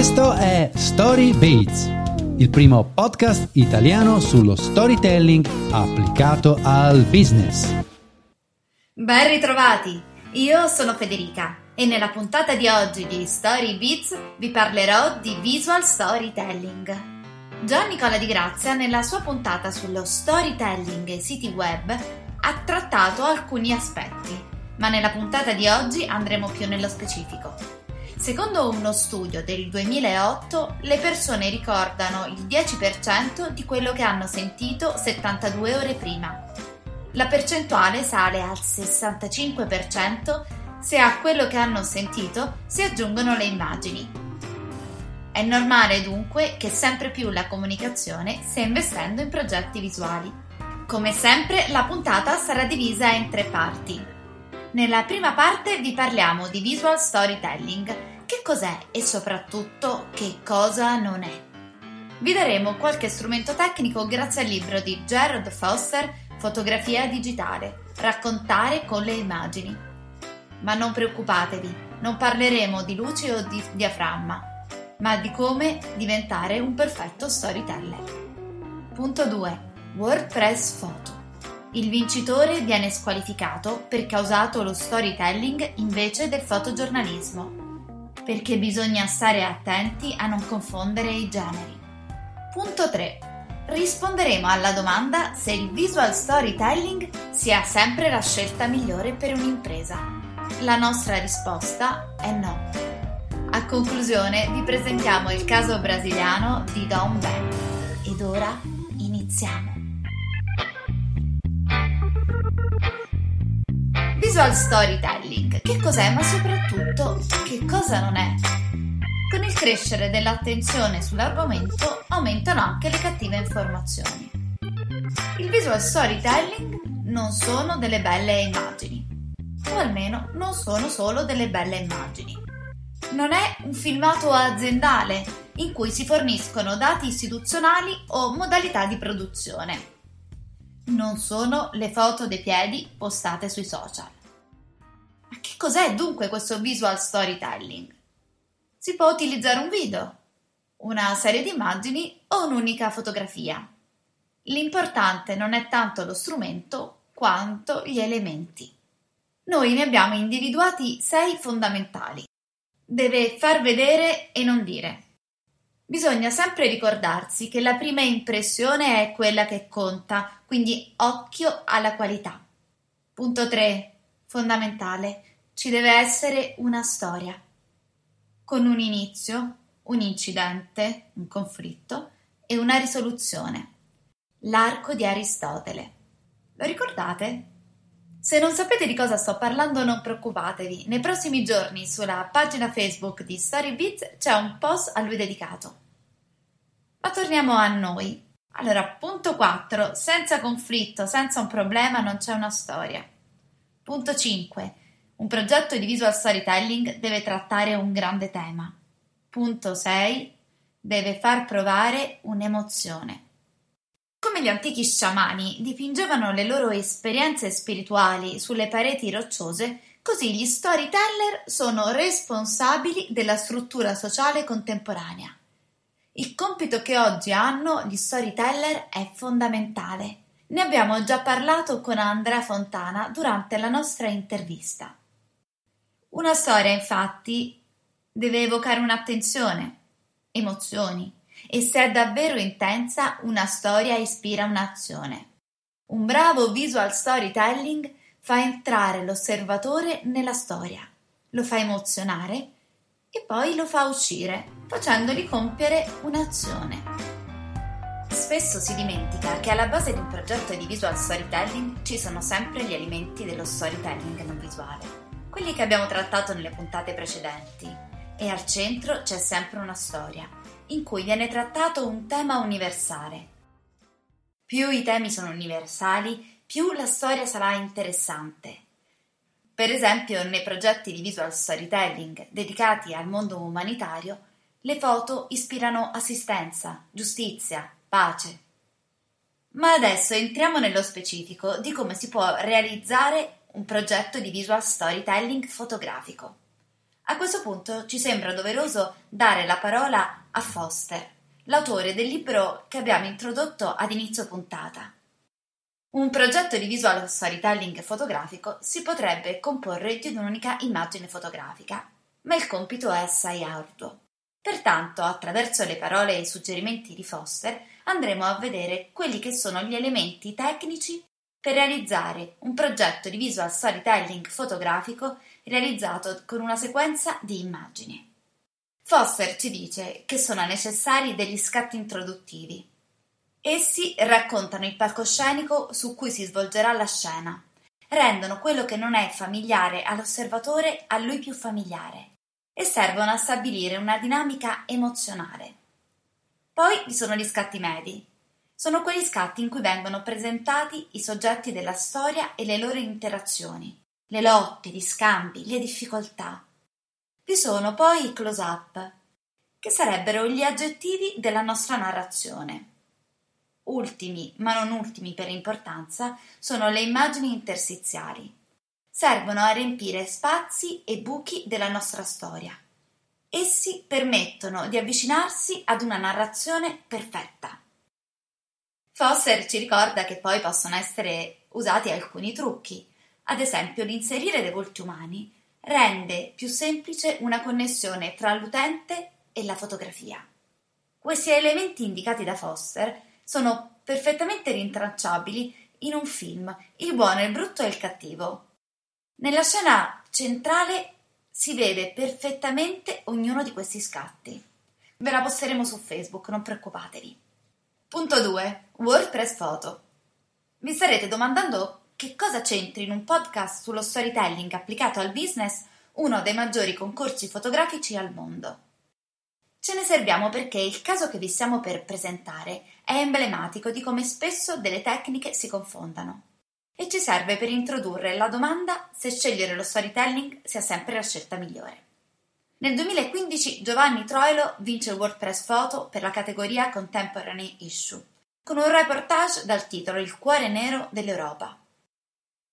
Questo è Story Beats, il primo podcast italiano sullo storytelling applicato al business. Ben ritrovati! Io sono Federica e nella puntata di oggi di Story Beats vi parlerò di visual storytelling. Gian Nicola Di Grazia nella sua puntata sullo storytelling e siti web ha trattato alcuni aspetti, ma nella puntata di oggi andremo più nello specifico. Secondo uno studio del 2008, le persone ricordano il 10% di quello che hanno sentito 72 ore prima. La percentuale sale al 65% se a quello che hanno sentito si aggiungono le immagini. È normale dunque che sempre più la comunicazione stia investendo in progetti visuali. Come sempre, la puntata sarà divisa in tre parti. Nella prima parte vi parliamo di visual storytelling, che cos'è e soprattutto che cosa non è. Vi daremo qualche strumento tecnico grazie al libro di Gerard Foster Fotografia digitale, raccontare con le immagini. Ma non preoccupatevi, non parleremo di luce o di diaframma, ma di come diventare un perfetto storyteller. Punto 2. WordPress Photo. Il vincitore viene squalificato perché ha usato lo storytelling invece del fotogiornalismo perché bisogna stare attenti a non confondere i generi. Punto 3. Risponderemo alla domanda se il visual storytelling sia sempre la scelta migliore per un'impresa. La nostra risposta è no. A conclusione vi presentiamo il caso brasiliano di Don Ben. Ed ora iniziamo. Visual storytelling, che cos'è ma soprattutto che cosa non è? Con il crescere dell'attenzione sull'argomento aumentano anche le cattive informazioni. Il visual storytelling non sono delle belle immagini, o almeno non sono solo delle belle immagini. Non è un filmato aziendale in cui si forniscono dati istituzionali o modalità di produzione. Non sono le foto dei piedi postate sui social. Ma che cos'è dunque questo visual storytelling? Si può utilizzare un video, una serie di immagini o un'unica fotografia. L'importante non è tanto lo strumento quanto gli elementi. Noi ne abbiamo individuati sei fondamentali. Deve far vedere e non dire. Bisogna sempre ricordarsi che la prima impressione è quella che conta, quindi occhio alla qualità. Punto 3 fondamentale, ci deve essere una storia, con un inizio, un incidente, un conflitto e una risoluzione. L'arco di Aristotele. Lo ricordate? Se non sapete di cosa sto parlando non preoccupatevi, nei prossimi giorni sulla pagina Facebook di Storybeats c'è un post a lui dedicato. Ma torniamo a noi. Allora, punto 4. Senza conflitto, senza un problema non c'è una storia. Punto 5. Un progetto di visual storytelling deve trattare un grande tema. Punto 6. Deve far provare un'emozione. Come gli antichi sciamani dipingevano le loro esperienze spirituali sulle pareti rocciose, così gli storyteller sono responsabili della struttura sociale contemporanea. Il compito che oggi hanno gli storyteller è fondamentale ne abbiamo già parlato con Andrea Fontana durante la nostra intervista. Una storia, infatti, deve evocare un'attenzione, emozioni, e se è davvero intensa, una storia ispira un'azione. Un bravo visual storytelling fa entrare l'osservatore nella storia, lo fa emozionare e poi lo fa uscire, facendogli compiere un'azione. Spesso si dimentica che alla base di un progetto di visual storytelling ci sono sempre gli elementi dello storytelling non visuale, quelli che abbiamo trattato nelle puntate precedenti, e al centro c'è sempre una storia, in cui viene trattato un tema universale. Più i temi sono universali, più la storia sarà interessante. Per esempio, nei progetti di visual storytelling dedicati al mondo umanitario, le foto ispirano assistenza, giustizia, pace. Ma adesso entriamo nello specifico di come si può realizzare un progetto di visual storytelling fotografico. A questo punto ci sembra doveroso dare la parola a Foster, l'autore del libro che abbiamo introdotto ad inizio puntata. Un progetto di visual storytelling fotografico si potrebbe comporre di un'unica immagine fotografica, ma il compito è assai arduo. Pertanto, attraverso le parole e i suggerimenti di Foster, andremo a vedere quelli che sono gli elementi tecnici per realizzare un progetto di visual storytelling fotografico realizzato con una sequenza di immagini. Foster ci dice che sono necessari degli scatti introduttivi. Essi raccontano il palcoscenico su cui si svolgerà la scena, rendono quello che non è familiare all'osservatore a lui più familiare e servono a stabilire una dinamica emozionale. Poi vi sono gli scatti medi. Sono quegli scatti in cui vengono presentati i soggetti della storia e le loro interazioni, le lotte, gli scambi, le difficoltà. Vi sono poi i close-up, che sarebbero gli aggettivi della nostra narrazione. Ultimi, ma non ultimi per importanza, sono le immagini interstiziali. Servono a riempire spazi e buchi della nostra storia. Essi permettono di avvicinarsi ad una narrazione perfetta. Foster ci ricorda che poi possono essere usati alcuni trucchi, ad esempio l'inserire dei volti umani rende più semplice una connessione tra l'utente e la fotografia. Questi elementi indicati da Foster sono perfettamente rintracciabili in un film Il buono, il brutto e il cattivo. Nella scena centrale si vede perfettamente ognuno di questi scatti. Ve la posteremo su Facebook, non preoccupatevi. Punto 2. WordPress Photo. Vi starete domandando che cosa c'entri in un podcast sullo storytelling applicato al business uno dei maggiori concorsi fotografici al mondo. Ce ne serviamo perché il caso che vi stiamo per presentare è emblematico di come spesso delle tecniche si confondano e ci serve per introdurre la domanda se scegliere lo storytelling sia sempre la scelta migliore. Nel 2015 Giovanni Troilo vince il WordPress Photo per la categoria Contemporary Issue, con un reportage dal titolo Il cuore nero dell'Europa.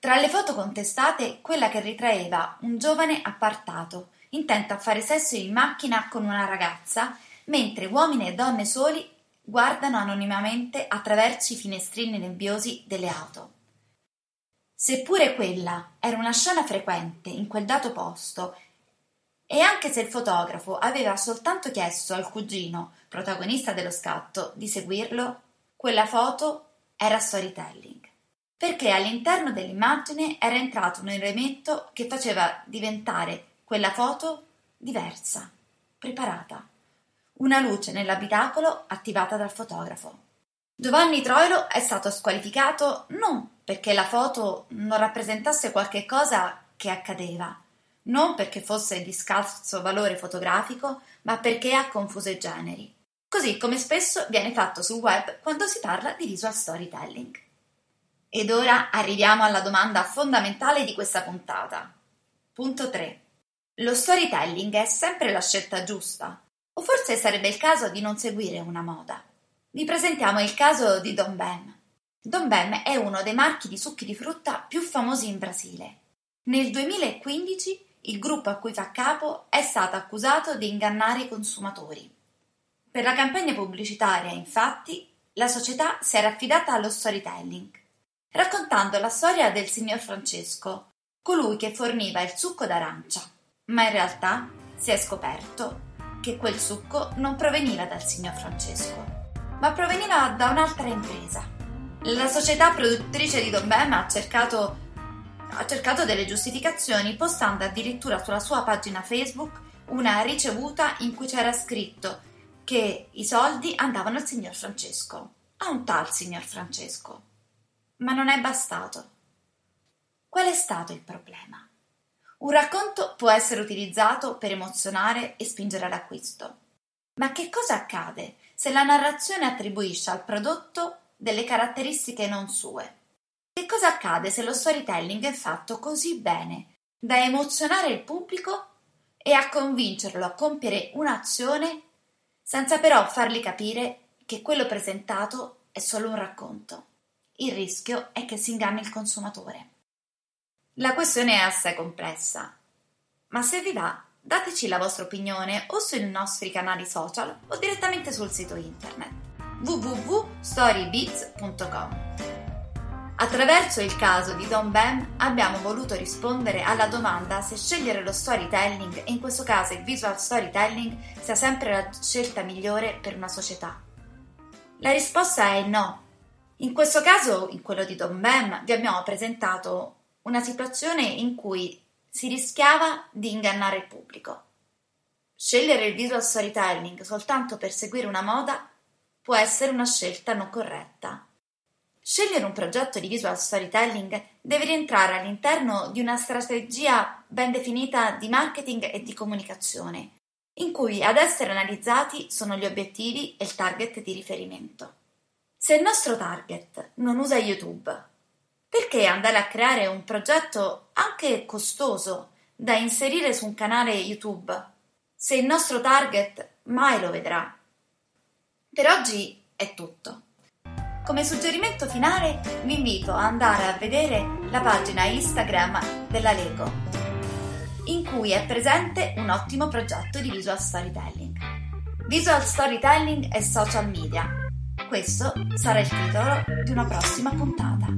Tra le foto contestate, quella che ritraeva un giovane appartato, intento a fare sesso in macchina con una ragazza, mentre uomini e donne soli guardano anonimamente attraverso i finestrini nebbiosi delle auto. Seppure quella era una scena frequente in quel dato posto e anche se il fotografo aveva soltanto chiesto al cugino, protagonista dello scatto, di seguirlo, quella foto era storytelling, perché all'interno dell'immagine era entrato un elemento che faceva diventare quella foto diversa, preparata. Una luce nell'abitacolo attivata dal fotografo. Giovanni Troilo è stato squalificato non perché la foto non rappresentasse qualche cosa che accadeva, non perché fosse di scarso valore fotografico, ma perché ha confuso i generi, così come spesso viene fatto sul web quando si parla di visual storytelling. Ed ora arriviamo alla domanda fondamentale di questa puntata. Punto 3. Lo storytelling è sempre la scelta giusta? O forse sarebbe il caso di non seguire una moda? Vi presentiamo il caso di Don Ben. Don Ben è uno dei marchi di succhi di frutta più famosi in Brasile. Nel 2015 il gruppo a cui fa capo è stato accusato di ingannare i consumatori. Per la campagna pubblicitaria, infatti, la società si era affidata allo storytelling, raccontando la storia del signor Francesco, colui che forniva il succo d'arancia. Ma in realtà si è scoperto che quel succo non proveniva dal signor Francesco, ma proveniva da un'altra impresa. La società produttrice di Don Bem ha cercato ha cercato delle giustificazioni postando addirittura sulla sua pagina Facebook una ricevuta in cui c'era scritto che i soldi andavano al signor Francesco, a un tal signor Francesco. Ma non è bastato. Qual è stato il problema? Un racconto può essere utilizzato per emozionare e spingere all'acquisto. Ma che cosa accade se la narrazione attribuisce al prodotto delle caratteristiche non sue? Che cosa accade se lo storytelling è fatto così bene da emozionare il pubblico e a convincerlo a compiere un'azione senza però fargli capire che quello presentato è solo un racconto? Il rischio è che si inganni il consumatore. La questione è assai complessa, ma se vi va dateci la vostra opinione o sui nostri canali social o direttamente sul sito internet www.storybeats.com. Attraverso il caso di Don Ben abbiamo voluto rispondere alla domanda se scegliere lo storytelling, e in questo caso il visual storytelling, sia sempre la scelta migliore per una società. La risposta è no. In questo caso, in quello di Don Ben, vi abbiamo presentato una situazione in cui si rischiava di ingannare il pubblico. Scegliere il visual storytelling soltanto per seguire una moda può essere una scelta non corretta. Scegliere un progetto di visual storytelling deve rientrare all'interno di una strategia ben definita di marketing e di comunicazione, in cui ad essere analizzati sono gli obiettivi e il target di riferimento. Se il nostro target non usa YouTube, perché andare a creare un progetto anche costoso da inserire su un canale YouTube se il nostro target mai lo vedrà? Per oggi è tutto. Come suggerimento finale vi invito ad andare a vedere la pagina Instagram della Lego, in cui è presente un ottimo progetto di visual storytelling. Visual storytelling e social media. Questo sarà il titolo di una prossima puntata.